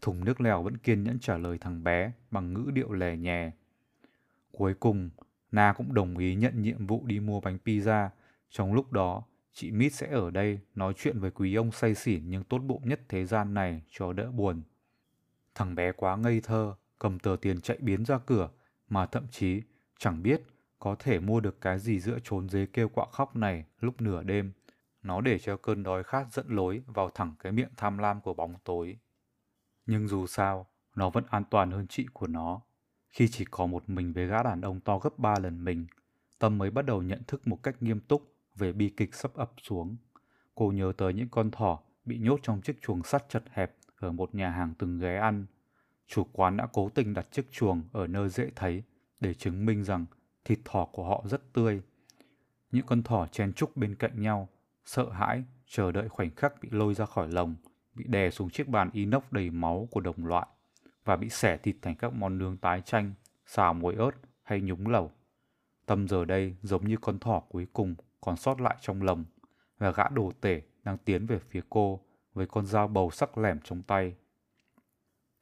Thùng nước lèo vẫn kiên nhẫn trả lời thằng bé bằng ngữ điệu lè nhè. Cuối cùng, Na cũng đồng ý nhận nhiệm vụ đi mua bánh pizza, Trong lúc đó, chị Mít sẽ ở đây nói chuyện với quý ông say xỉn nhưng tốt bụng nhất thế gian này cho đỡ buồn. Thằng bé quá ngây thơ, cầm tờ tiền chạy biến ra cửa, mà thậm chí chẳng biết có thể mua được cái gì giữa trốn dế kêu quạ khóc này lúc nửa đêm. Nó để cho cơn đói khát dẫn lối vào thẳng cái miệng tham lam của bóng tối. Nhưng dù sao, nó vẫn an toàn hơn chị của nó. Khi chỉ có một mình với gã đàn ông to gấp ba lần mình, Tâm mới bắt đầu nhận thức một cách nghiêm túc về bi kịch sắp ập xuống. Cô nhớ tới những con thỏ bị nhốt trong chiếc chuồng sắt chật hẹp ở một nhà hàng từng ghé ăn. Chủ quán đã cố tình đặt chiếc chuồng ở nơi dễ thấy để chứng minh rằng thịt thỏ của họ rất tươi. Những con thỏ chen chúc bên cạnh nhau, sợ hãi, chờ đợi khoảnh khắc bị lôi ra khỏi lồng, bị đè xuống chiếc bàn inox đầy máu của đồng loại và bị xẻ thịt thành các món nướng tái chanh, xào muối ớt hay nhúng lẩu. Tâm giờ đây giống như con thỏ cuối cùng còn sót lại trong lồng và gã đồ tể đang tiến về phía cô với con dao bầu sắc lẻm trong tay.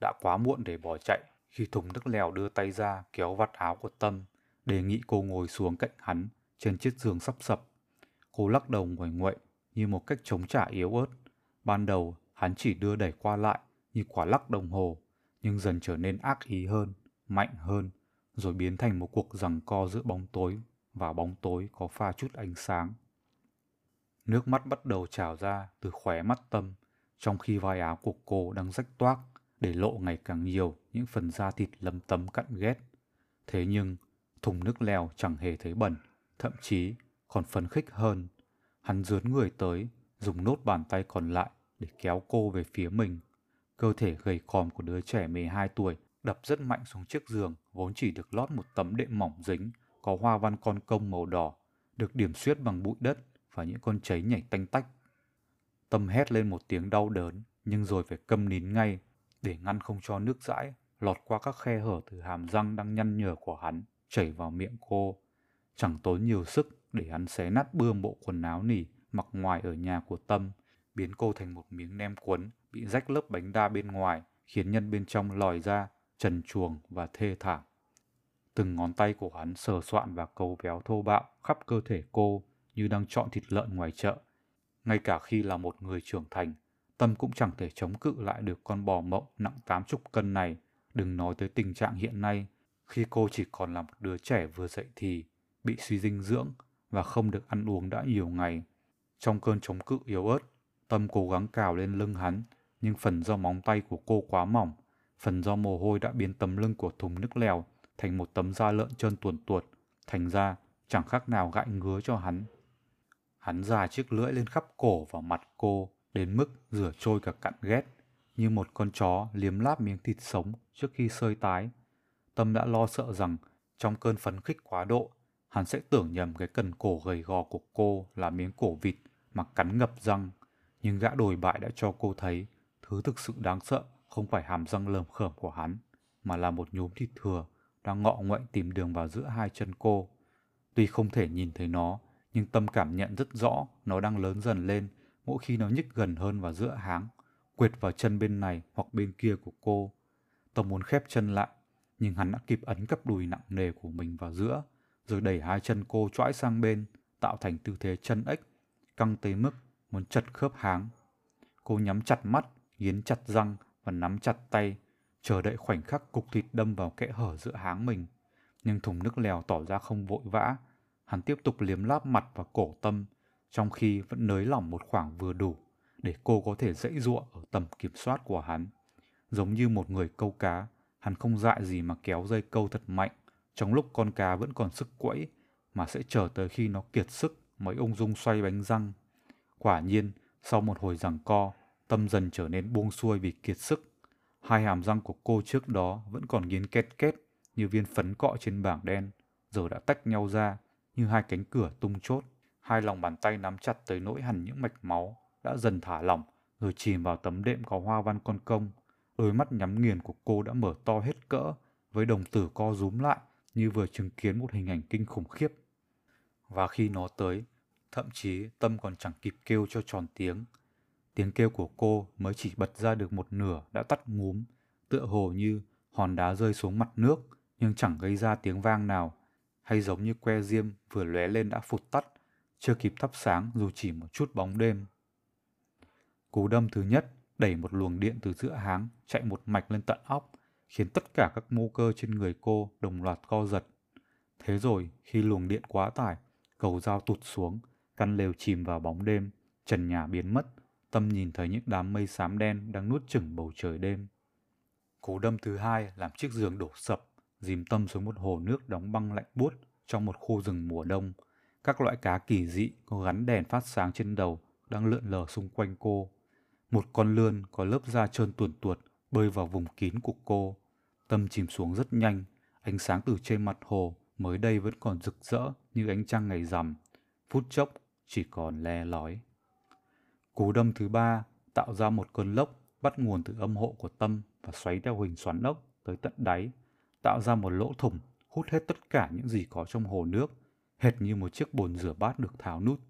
Đã quá muộn để bỏ chạy khi thùng nước lèo đưa tay ra kéo vạt áo của Tâm, đề nghị cô ngồi xuống cạnh hắn trên chiếc giường sắp sập. Cô lắc đầu nguội nguậy như một cách chống trả yếu ớt. Ban đầu hắn chỉ đưa đẩy qua lại như quả lắc đồng hồ, nhưng dần trở nên ác ý hơn, mạnh hơn, rồi biến thành một cuộc giằng co giữa bóng tối và bóng tối có pha chút ánh sáng. Nước mắt bắt đầu trào ra từ khóe mắt Tâm, trong khi vai áo của cô đang rách toác để lộ ngày càng nhiều những phần da thịt lấm tấm cặn ghét. Thế nhưng, thùng nước leo chẳng hề thấy bẩn, thậm chí còn phấn khích hơn. Hắn dướn người tới, dùng nốt bàn tay còn lại để kéo cô về phía mình. Cơ thể gầy còm của đứa trẻ 12 tuổi đập rất mạnh xuống chiếc giường vốn chỉ được lót một tấm đệm mỏng dính, có hoa văn con công màu đỏ, được điểm xuyết bằng bụi đất và những con cháy nhảy tanh tách. Tâm hét lên một tiếng đau đớn, nhưng rồi phải câm nín ngay để ngăn không cho nước dãi lọt qua các khe hở từ hàm răng đang nhăn nhở của hắn chảy vào miệng cô. Chẳng tốn nhiều sức để hắn xé nát bươm bộ quần áo nỉ mặc ngoài ở nhà của Tâm, biến cô thành một miếng nem cuốn bị rách lớp bánh đa bên ngoài, khiến nhân bên trong lòi ra, trần chuồng và thê thảm. Từng ngón tay của hắn sờ soạn và cầu véo thô bạo khắp cơ thể cô như đang chọn thịt lợn ngoài chợ. Ngay cả khi là một người trưởng thành, Tâm cũng chẳng thể chống cự lại được con bò mộng nặng 80 cân này, đừng nói tới tình trạng hiện nay, khi cô chỉ còn là một đứa trẻ vừa dậy thì, bị suy dinh dưỡng và không được ăn uống đã nhiều ngày. Trong cơn chống cự yếu ớt, Tâm cố gắng cào lên lưng hắn, nhưng phần do móng tay của cô quá mỏng, phần do mồ hôi đã biến tấm lưng của thùng nước lèo thành một tấm da lợn trơn tuồn tuột, thành ra chẳng khác nào gãi ngứa cho hắn. Hắn già chiếc lưỡi lên khắp cổ và mặt cô, đến mức rửa trôi cả cặn ghét, như một con chó liếm láp miếng thịt sống trước khi sơi tái. Tâm đã lo sợ rằng trong cơn phấn khích quá độ, hắn sẽ tưởng nhầm cái cần cổ gầy gò của cô là miếng cổ vịt mà cắn ngập răng. Nhưng gã đồi bại đã cho cô thấy thứ thực sự đáng sợ không phải hàm răng lởm khởm của hắn, mà là một nhúm thịt thừa đang ngọ nguậy tìm đường vào giữa hai chân cô. Tuy không thể nhìn thấy nó, nhưng tâm cảm nhận rất rõ nó đang lớn dần lên mỗi khi nó nhích gần hơn vào giữa háng, quệt vào chân bên này hoặc bên kia của cô. Tâm muốn khép chân lại, nhưng hắn đã kịp ấn cặp đùi nặng nề của mình vào giữa, rồi đẩy hai chân cô choãi sang bên, tạo thành tư thế chân ếch, căng tới mức muốn chật khớp háng. Cô nhắm chặt mắt, nghiến chặt răng và nắm chặt tay, chờ đợi khoảnh khắc cục thịt đâm vào kẽ hở giữa háng mình. Nhưng thùng nước lèo tỏ ra không vội vã, hắn tiếp tục liếm láp mặt và cổ tâm, trong khi vẫn nới lỏng một khoảng vừa đủ để cô có thể dãy giụa ở tầm kiểm soát của hắn. Giống như một người câu cá, hắn không dại gì mà kéo dây câu thật mạnh trong lúc con cá vẫn còn sức quẫy mà sẽ chờ tới khi nó kiệt sức mới ung dung xoay bánh răng. Quả nhiên, sau một hồi giằng co, tâm dần trở nên buông xuôi vì kiệt sức. Hai hàm răng của cô trước đó vẫn còn nghiến két két như viên phấn cọ trên bảng đen, giờ đã tách nhau ra như hai cánh cửa tung chốt. Hai lòng bàn tay nắm chặt tới nỗi hẳn những mạch máu đã dần thả lỏng rồi chìm vào tấm đệm có hoa văn con công. Đôi mắt nhắm nghiền của cô đã mở to hết cỡ với đồng tử co rúm lại như vừa chứng kiến một hình ảnh kinh khủng khiếp. Và khi nó tới, thậm chí Tâm còn chẳng kịp kêu cho tròn tiếng. Tiếng kêu của cô mới chỉ bật ra được một nửa đã tắt ngúm, tựa hồ như hòn đá rơi xuống mặt nước nhưng chẳng gây ra tiếng vang nào, hay giống như que diêm vừa lóe lên đã phụt tắt, chưa kịp thắp sáng dù chỉ một chút bóng đêm. Cú đâm thứ nhất đẩy một luồng điện từ giữa háng chạy một mạch lên tận óc, khiến tất cả các mô cơ trên người cô đồng loạt co giật. Thế rồi, khi luồng điện quá tải, cầu dao tụt xuống, căn lều chìm vào bóng đêm, trần nhà biến mất, tâm nhìn thấy những đám mây xám đen đang nuốt chửng bầu trời đêm. Cú đâm thứ hai làm chiếc giường đổ sập, dìm tâm xuống một hồ nước đóng băng lạnh buốt trong một khu rừng mùa đông. Các loại cá kỳ dị có gắn đèn phát sáng trên đầu đang lượn lờ xung quanh cô. Một con lươn có lớp da trơn tuồn tuột bơi vào vùng kín của cô. Tâm chìm xuống rất nhanh, ánh sáng từ trên mặt hồ mới đây vẫn còn rực rỡ như ánh trăng ngày rằm. Phút chốc chỉ còn le lói. Cú đâm thứ ba tạo ra một cơn lốc bắt nguồn từ âm hộ của tâm và xoáy theo hình xoắn ốc tới tận đáy, tạo ra một lỗ thủng hút hết tất cả những gì có trong hồ nước, hệt như một chiếc bồn rửa bát được tháo nút.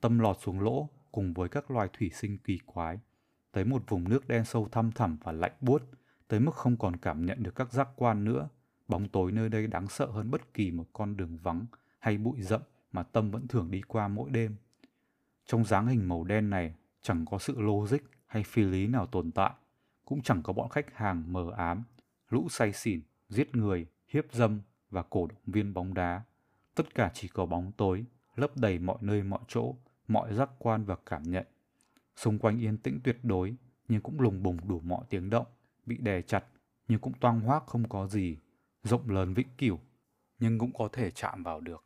Tâm lọt xuống lỗ cùng với các loài thủy sinh kỳ quái, tới một vùng nước đen sâu thăm thẳm và lạnh buốt, tới mức không còn cảm nhận được các giác quan nữa. Bóng tối nơi đây đáng sợ hơn bất kỳ một con đường vắng hay bụi rậm mà Tâm vẫn thường đi qua mỗi đêm. Trong dáng hình màu đen này chẳng có sự logic hay phi lý nào tồn tại, cũng chẳng có bọn khách hàng mờ ám, lũ say xỉn, giết người, hiếp dâm và cổ động viên bóng đá. Tất cả chỉ có bóng tối, lấp đầy mọi nơi mọi chỗ, mọi giác quan và cảm nhận. Xung quanh yên tĩnh tuyệt đối, nhưng cũng lùng bùng đủ mọi tiếng động, bị đè chặt, nhưng cũng toang hoác không có gì, rộng lớn vĩnh cửu, nhưng cũng có thể chạm vào được.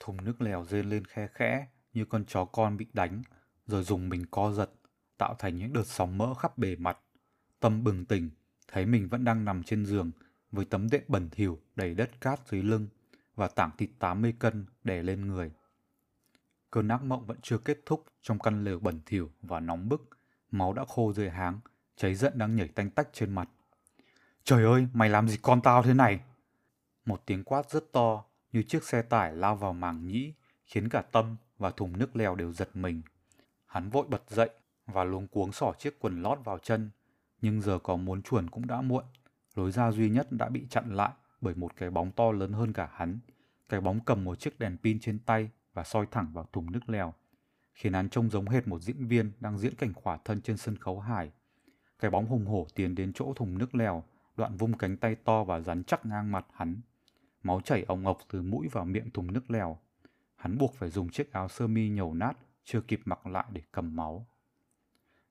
Thùng nước lèo rên lên khe khẽ như con chó con bị đánh, rồi dùng mình co giật, tạo thành những đợt sóng mỡ khắp bề mặt. Tâm bừng tỉnh, thấy mình vẫn đang nằm trên giường với tấm đệm bẩn thỉu đầy đất cát dưới lưng và tảng thịt 80 cân đè lên người. Cơn ác mộng vẫn chưa kết thúc trong căn lều bẩn thỉu và nóng bức, máu đã khô dưới háng, cháy giận đang nhảy tanh tách trên mặt. Trời ơi, mày làm gì con tao thế này? Một tiếng quát rất to như chiếc xe tải lao vào màng nhĩ, khiến cả Tâm và thùng nước lèo đều giật mình. Hắn vội bật dậy và luống cuống xỏ chiếc quần lót vào chân, nhưng giờ có muốn chuồn cũng đã muộn. Lối ra duy nhất đã bị chặn lại bởi một cái bóng to lớn hơn cả hắn. Cái bóng cầm một chiếc đèn pin trên tay và soi thẳng vào thùng nước lèo, khiến hắn trông giống hệt một diễn viên đang diễn cảnh khỏa thân trên sân khấu hài. Cái bóng hùng hổ tiến đến chỗ thùng nước lèo, đoạn vung cánh tay to và rắn chắc ngang mặt hắn. Máu chảy ồng ngọc từ mũi vào miệng thùng nước lèo. Hắn buộc phải dùng chiếc áo sơ mi nhầu nát, chưa kịp mặc lại để cầm máu.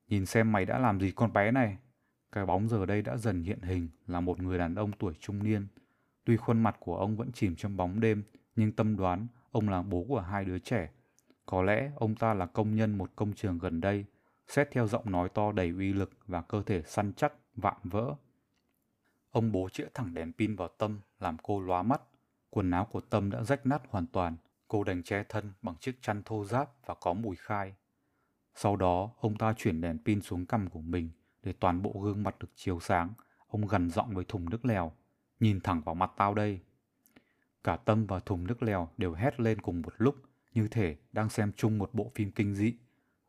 Nhìn xem mày đã làm gì con bé này. Cái bóng giờ đây đã dần hiện hình là một người đàn ông tuổi trung niên. Tuy khuôn mặt của ông vẫn chìm trong bóng đêm, nhưng tâm đoán ông là bố của hai đứa trẻ. Có lẽ ông ta là công nhân một công trường gần đây, xét theo giọng nói to đầy uy lực và cơ thể săn chắc, vạm vỡ. Ông bố chĩa thẳng đèn pin vào Tâm làm cô lóa mắt. Quần áo của Tâm đã rách nát hoàn toàn. Cô đành che thân bằng chiếc chăn thô ráp và có mùi khai. Sau đó, ông ta chuyển đèn pin xuống cằm của mình để toàn bộ gương mặt được chiếu sáng. Ông gần giọng với thùng nước lèo. Nhìn thẳng vào mặt tao đây. Cả Tâm và thùng nước lèo đều hét lên cùng một lúc như thể đang xem chung một bộ phim kinh dị.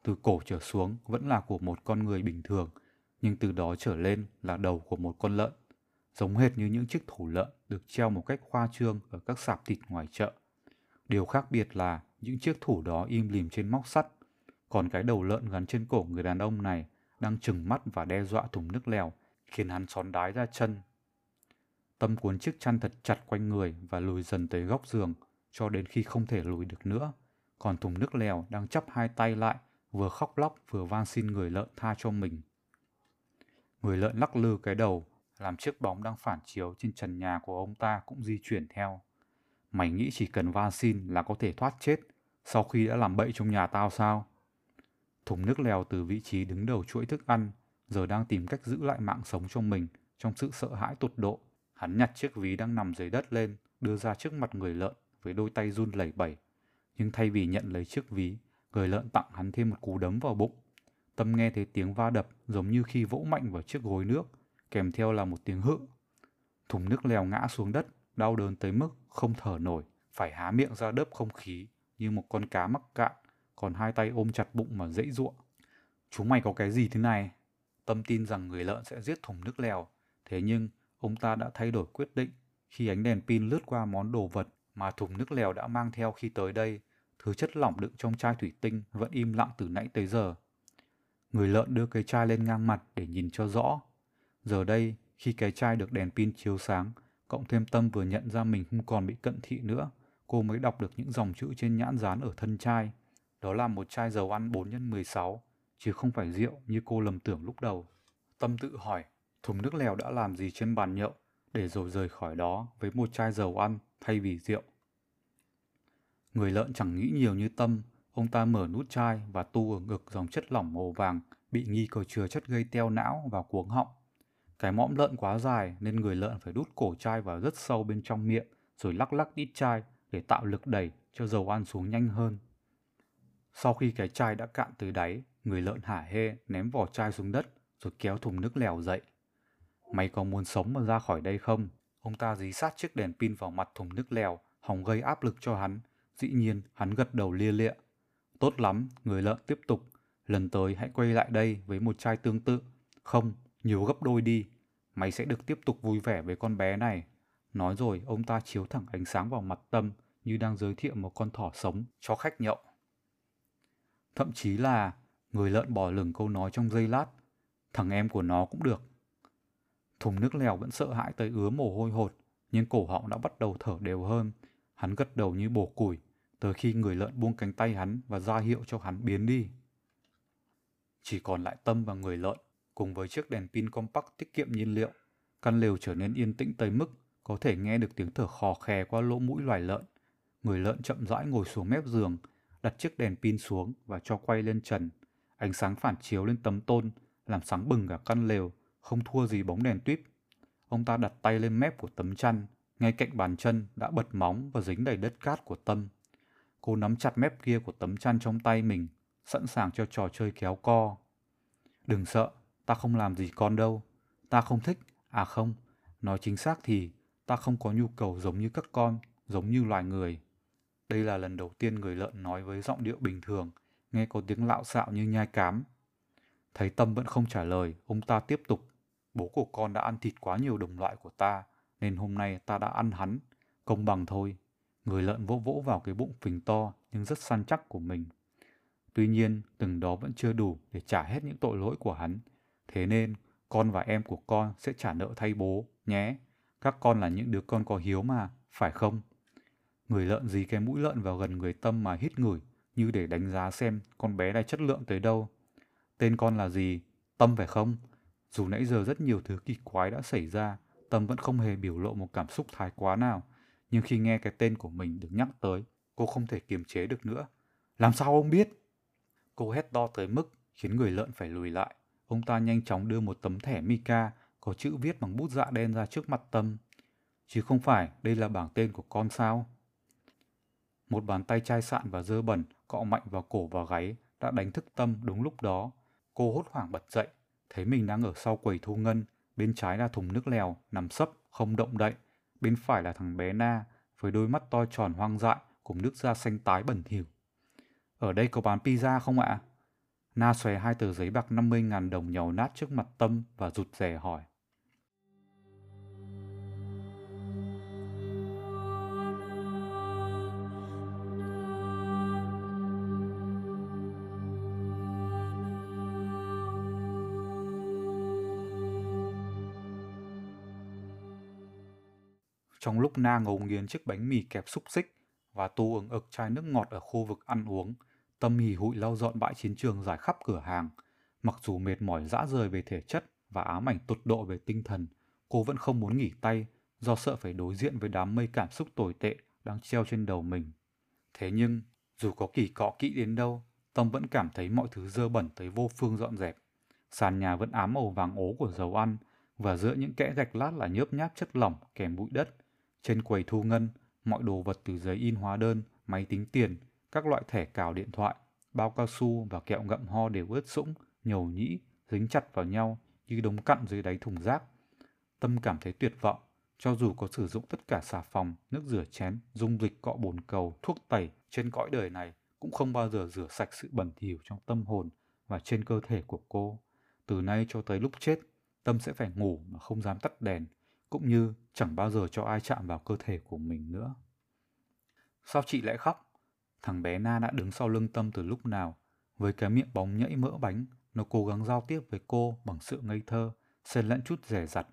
Từ cổ trở xuống vẫn là của một con người bình thường, nhưng từ đó trở lên là đầu của một con lợn giống hệt như những chiếc thủ lợn được treo một cách khoa trương ở các sạp thịt ngoài chợ. Điều khác biệt là những chiếc thủ đó im lìm trên móc sắt, còn cái đầu lợn gắn trên cổ người đàn ông này đang trừng mắt và đe dọa thùng nước lèo, khiến hắn xón đái ra chân. Tâm cuốn chiếc chăn thật chặt quanh người và lùi dần tới góc giường, cho đến khi không thể lùi được nữa. Còn thùng nước lèo đang chắp hai tay lại, vừa khóc lóc vừa van xin người lợn tha cho mình. Người lợn lắc lư cái đầu, làm chiếc bóng đang phản chiếu trên trần nhà của ông ta cũng di chuyển theo. Mày nghĩ chỉ cần van xin là có thể thoát chết sau khi đã làm bậy trong nhà tao sao? Thùng nước lèo từ vị trí đứng đầu chuỗi thức ăn, giờ đang tìm cách giữ lại mạng sống cho mình trong sự sợ hãi tột độ. Hắn nhặt chiếc ví đang nằm dưới đất lên, đưa ra trước mặt người lợn với đôi tay run lẩy bẩy. Nhưng thay vì nhận lấy chiếc ví, người lợn tặng hắn thêm một cú đấm vào bụng. Tâm nghe thấy tiếng va đập giống như khi vỗ mạnh vào chiếc gối nước kèm theo là một tiếng hự. Thùng nước lèo ngã xuống đất, đau đớn tới mức không thở nổi, phải há miệng ra đớp không khí như một con cá mắc cạn, còn hai tay ôm chặt bụng mà dãy ruộng. Chúng mày có cái gì thế này? Tâm tin rằng người lợn sẽ giết thùng nước lèo, thế nhưng ông ta đã thay đổi quyết định khi ánh đèn pin lướt qua món đồ vật mà thùng nước lèo đã mang theo khi tới đây, thứ chất lỏng đựng trong chai thủy tinh vẫn im lặng từ nãy tới giờ. Người lợn đưa cái chai lên ngang mặt để nhìn cho rõ. Giờ đây, khi cái chai được đèn pin chiếu sáng, cộng thêm Tâm vừa nhận ra mình không còn bị cận thị nữa, cô mới đọc được những dòng chữ trên nhãn dán ở thân chai. Đó là một chai dầu ăn 4 x 16, chứ không phải rượu như cô lầm tưởng lúc đầu. Tâm tự hỏi, thùng nước lèo đã làm gì trên bàn nhậu để rồi rời khỏi đó với một chai dầu ăn thay vì rượu. Người lợn chẳng nghĩ nhiều như Tâm, ông ta mở nút chai và tu ở ngực dòng chất lỏng màu vàng bị nghi có chứa chất gây teo não vào cuống họng. Cái mõm lợn quá dài nên người lợn phải đút cổ chai vào rất sâu bên trong miệng rồi lắc lắc ít chai để tạo lực đẩy cho dầu ăn xuống nhanh hơn. Sau khi cái chai đã cạn từ đáy, người lợn hả hê ném vỏ chai xuống đất rồi kéo thùng nước lèo dậy. Mày có muốn sống mà ra khỏi đây không? Ông ta dí sát chiếc đèn pin vào mặt thùng nước lèo, hòng gây áp lực cho hắn. Dĩ nhiên, hắn gật đầu lia lịa. Tốt lắm, người lợn tiếp tục. Lần tới hãy quay lại đây với một chai tương tự. Không, nhiều gấp đôi đi. Mày sẽ được tiếp tục vui vẻ với con bé này. Nói rồi, ông ta chiếu thẳng ánh sáng vào mặt Tâm như đang giới thiệu một con thỏ sống cho khách nhậu. Thậm chí là người lợn bỏ lửng câu nói trong giây lát. Thằng em của nó cũng được. Thùng nước lèo vẫn sợ hãi tới ứa mồ hôi hột, nhưng cổ họng đã bắt đầu thở đều hơn. Hắn gật đầu như bổ củi, tới khi người lợn buông cánh tay hắn và ra hiệu cho hắn biến đi. Chỉ còn lại Tâm và người lợn, cùng với chiếc đèn pin compact tiết kiệm nhiên liệu. Căn lều trở nên yên tĩnh tới mức có thể nghe được tiếng thở khò khè qua lỗ mũi loài lợn. Người lợn chậm rãi ngồi xuống mép giường, đặt chiếc đèn pin xuống và cho quay lên trần. Ánh sáng phản chiếu lên tấm tôn, làm sáng bừng cả căn lều, không thua gì bóng đèn tuyếp. Ông ta đặt tay lên mép của tấm chăn, ngay cạnh bàn chân đã bật móng và dính đầy đất cát của Tâm. Cô nắm chặt mép kia của tấm chăn trong tay mình, sẵn sàng cho trò chơi kéo co. Đừng sợ, ta không làm gì con đâu. Ta không thích, à không, nói chính xác thì ta không có nhu cầu giống như các con, giống như loài người. Đây là lần đầu tiên người lợn nói với giọng điệu bình thường, nghe có tiếng lạo xạo như nhai cám. Thấy Tâm vẫn không trả lời, ông ta tiếp tục. Bố của con đã ăn thịt quá nhiều đồng loại của ta, nên hôm nay ta đã ăn hắn. Công bằng thôi. Người lợn vỗ vỗ vào cái bụng phình to nhưng rất săn chắc của mình. Tuy nhiên, từng đó vẫn chưa đủ để trả hết những tội lỗi của hắn. Thế nên, con và em của con sẽ trả nợ thay bố, nhé. Các con là những đứa con có hiếu mà, phải không? Người lợn dí cái mũi lợn vào gần người Tâm mà hít ngửi, như để đánh giá xem con bé này chất lượng tới đâu. Tên con là gì? Tâm phải không? Dù nãy giờ rất nhiều thứ kỳ quái đã xảy ra, Tâm vẫn không hề biểu lộ một cảm xúc thái quá nào. Nhưng khi nghe cái tên của mình được nhắc tới, cô không thể kiềm chế được nữa. Làm sao ông biết? Cô hét to tới mức khiến người lợn phải lùi lại. Ông ta nhanh chóng đưa một tấm thẻ Mika có chữ viết bằng bút dạ đen ra trước mặt Tâm. Chứ không phải đây là bảng tên của con sao? Một bàn tay chai sạn và dơ bẩn cọ mạnh vào cổ và gáy đã đánh thức Tâm đúng lúc đó. Cô hốt hoảng bật dậy, thấy mình đang ở sau quầy thu ngân, bên trái là thùng nước lèo, nằm sấp, không động đậy, bên phải là thằng bé Na, với đôi mắt to tròn hoang dại cùng nước da xanh tái bẩn thỉu. Ở đây có bán pizza không ạ? Na xòe hai tờ giấy bạc 50.000 đồng nhàu nát trước mặt Tâm và rụt rè hỏi. Trong lúc Na ngấu nghiến chiếc bánh mì kẹp xúc xích và tu ứng ực chai nước ngọt ở khu vực ăn uống, Tâm hì hụi lau dọn bãi chiến trường dài khắp cửa hàng. Mặc dù mệt mỏi dã rời về thể chất và ám ảnh tột độ về tinh thần, cô vẫn không muốn nghỉ tay do sợ phải đối diện với đám mây cảm xúc tồi tệ đang treo trên đầu mình. Thế nhưng, dù có kỳ cọ kỹ đến đâu, Tâm vẫn cảm thấy mọi thứ dơ bẩn tới vô phương dọn dẹp. Sàn nhà vẫn ám màu vàng ố của dầu ăn, và giữa những kẽ gạch lát là nhớp nháp chất lỏng kèm bụi đất. Trên quầy thu ngân, mọi đồ vật từ giấy in hóa đơn, máy tính tiền, các loại thẻ cào điện thoại, bao cao su và kẹo ngậm ho đều ướt sũng, nhầu nhĩ, dính chặt vào nhau như đống cặn dưới đáy thùng rác. Tâm cảm thấy tuyệt vọng, cho dù có sử dụng tất cả xà phòng, nước rửa chén, dung dịch cọ bồn cầu, thuốc tẩy trên cõi đời này cũng không bao giờ rửa sạch sự bẩn thỉu trong tâm hồn và trên cơ thể của cô. Từ nay cho tới lúc chết, Tâm sẽ phải ngủ mà không dám tắt đèn, cũng như chẳng bao giờ cho ai chạm vào cơ thể của mình nữa. Sao chị lại khóc? Thằng bé Na đã đứng sau lưng Tâm từ lúc nào. Với cái miệng bóng nhẫy mỡ bánh, nó cố gắng giao tiếp với cô bằng sự ngây thơ, xen lẫn chút rẻ rặt.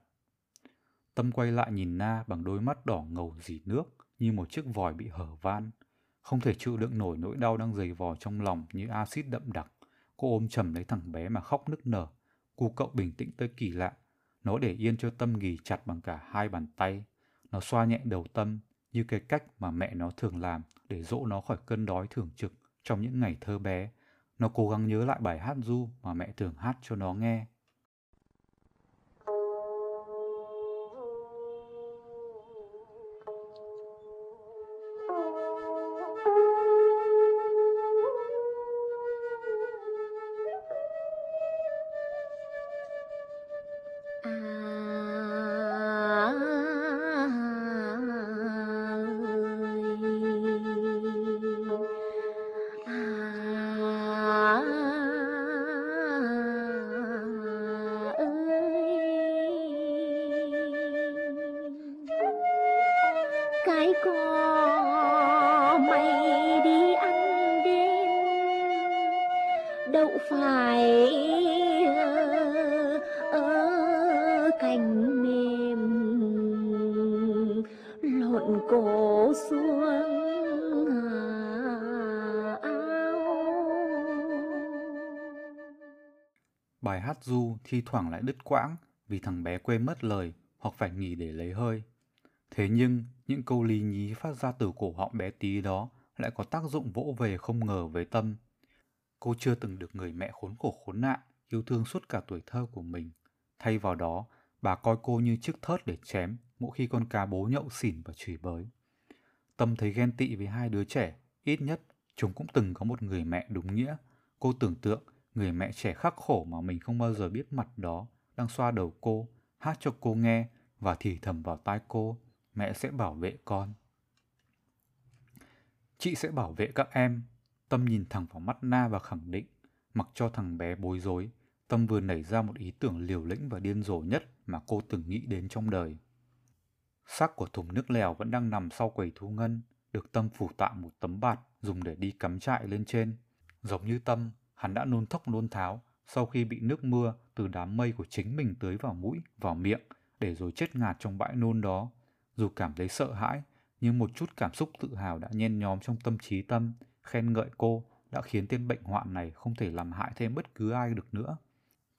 Tâm quay lại nhìn Na bằng đôi mắt đỏ ngầu dì nước như một chiếc vòi bị hở van. Không thể chịu đựng nổi nỗi đau đang dày vò trong lòng như axit đậm đặc. Cô ôm chầm lấy thằng bé mà khóc nức nở. Cu cậu bình tĩnh tới kỳ lạ. Nó để yên cho Tâm nghỉ chặt bằng cả hai bàn tay. Nó xoa nhẹ đầu Tâm như cái cách mà mẹ nó thường làm để dỗ nó khỏi cơn đói thường trực trong những ngày thơ bé. Nó cố gắng nhớ lại bài hát du mà mẹ thường hát cho nó nghe. Bài hát du thi thoảng lại đứt quãng vì thằng bé quên mất lời hoặc phải nghỉ để lấy hơi. Thế nhưng, những câu lý nhí phát ra từ cổ họng bé tí đó lại có tác dụng vỗ về không ngờ với tâm. Cô chưa từng được người mẹ khốn khổ khốn nạn, yêu thương suốt cả tuổi thơ của mình. Thay vào đó, bà coi cô như chiếc thớt để chém mỗi khi con cá bố nhậu xỉn và chửi bới. Tâm thấy ghen tị với hai đứa trẻ, ít nhất chúng cũng từng có một người mẹ đúng nghĩa. Cô tưởng tượng người mẹ trẻ khắc khổ mà mình không bao giờ biết mặt đó đang xoa đầu cô, hát cho cô nghe và thì thầm vào tai cô, mẹ sẽ bảo vệ con. Chị sẽ bảo vệ các em. Tâm nhìn thẳng vào mắt Na và khẳng định, mặc cho thằng bé bối rối, Tâm vừa nảy ra một ý tưởng liều lĩnh và điên rồ nhất mà cô từng nghĩ đến trong đời. Xác của thùng nước lèo vẫn đang nằm sau quầy thu ngân, được Tâm phủ tạm một tấm bạt dùng để đi cắm trại lên trên. Giống như Tâm, hắn đã nôn thốc nôn tháo sau khi bị nước mưa từ đám mây của chính mình tưới vào mũi, vào miệng, để rồi chết ngạt trong bãi nôn đó. Dù cảm thấy sợ hãi, nhưng một chút cảm xúc tự hào đã nhen nhóm trong tâm trí tâm, khen ngợi cô đã khiến tên bệnh hoạn này không thể làm hại thêm bất cứ ai được nữa.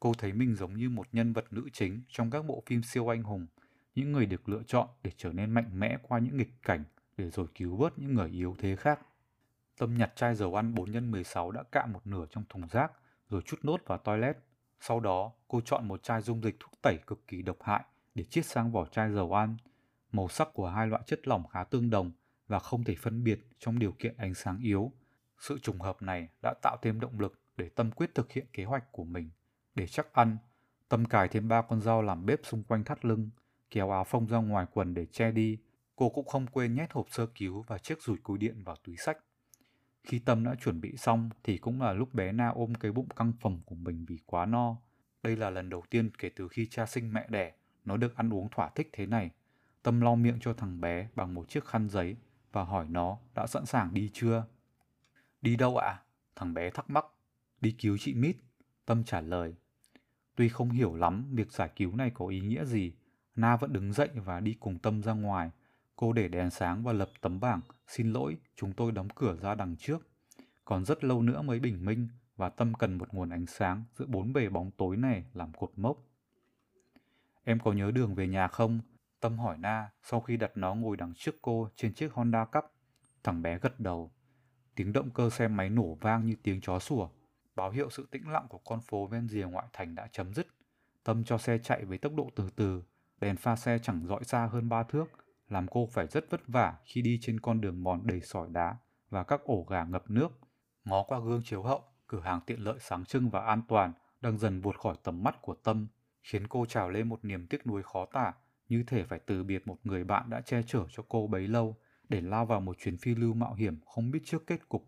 Cô thấy mình giống như một nhân vật nữ chính trong các bộ phim siêu anh hùng, những người được lựa chọn để trở nên mạnh mẽ qua những nghịch cảnh để rồi cứu vớt những người yếu thế khác. Tâm nhặt chai dầu ăn 4 x 16 đã cạn một nửa trong thùng rác rồi chút nốt vào toilet. Sau đó, cô chọn một chai dung dịch thuốc tẩy cực kỳ độc hại để chiết sang vỏ chai dầu ăn. Màu sắc của hai loại chất lỏng khá tương đồng và không thể phân biệt trong điều kiện ánh sáng yếu. Sự trùng hợp này đã tạo thêm động lực để Tâm quyết thực hiện kế hoạch của mình. Để chắc ăn, Tâm cài thêm ba con dao làm bếp xung quanh thắt lưng, kéo áo phông ra ngoài quần để che đi. Cô cũng không quên nhét hộp sơ cứu và chiếc rùi cui điện vào túi sách. Khi Tâm đã chuẩn bị xong thì cũng là lúc bé Na ôm cái bụng căng phồng của mình vì quá no. Đây là lần đầu tiên kể từ khi cha sinh mẹ đẻ, nó được ăn uống thỏa thích thế này. Tâm lau miệng cho thằng bé bằng một chiếc khăn giấy và hỏi nó đã sẵn sàng đi chưa. Đi đâu ạ? À? Thằng bé thắc mắc. Đi cứu chị Mít. Tâm trả lời. Tuy không hiểu lắm việc giải cứu này có ý nghĩa gì, Na vẫn đứng dậy và đi cùng Tâm ra ngoài. Cô để đèn sáng và lập tấm bảng, xin lỗi, chúng tôi đóng cửa ra đằng trước. Còn rất lâu nữa mới bình minh và Tâm cần một nguồn ánh sáng giữa bốn bề bóng tối này làm cột mốc. Em có nhớ đường về nhà không? Tâm hỏi Na sau khi đặt nó ngồi đằng trước cô trên chiếc Honda Cup. Thằng bé gật đầu. Tiếng động cơ xe máy nổ vang như tiếng chó sủa. Báo hiệu sự tĩnh lặng của con phố ven rìa ngoại thành đã chấm dứt. Tâm cho xe chạy với tốc độ từ từ. Đèn pha xe chẳng dõi xa hơn ba thước làm cô phải rất vất vả khi đi trên con đường mòn đầy sỏi đá và các ổ gà ngập nước. Ngó qua gương chiếu hậu, cửa hàng tiện lợi sáng trưng và an toàn đang dần vụt khỏi tầm mắt của Tâm, khiến cô trào lên một niềm tiếc nuối khó tả, như thể phải từ biệt một người bạn đã che chở cho cô bấy lâu để lao vào một chuyến phiêu lưu mạo hiểm không biết trước kết cục.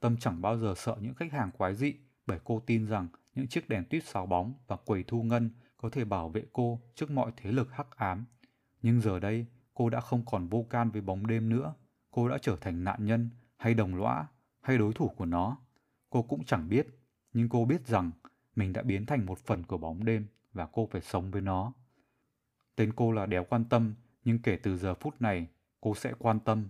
Tâm chẳng bao giờ sợ những khách hàng quái dị bởi cô tin rằng những chiếc đèn tuyết sáu bóng và quầy thu ngân có thể bảo vệ cô trước mọi thế lực hắc ám. Nhưng giờ đây, cô đã không còn vô can với bóng đêm nữa. cô đã trở thành nạn nhân hay đồng lõa hay đối thủ của nó. Cô cũng chẳng biết, nhưng cô biết rằng mình đã biến thành một phần của bóng đêm và cô phải sống với nó. Tên cô là đéo quan tâm, nhưng kể từ giờ phút này, cô sẽ quan tâm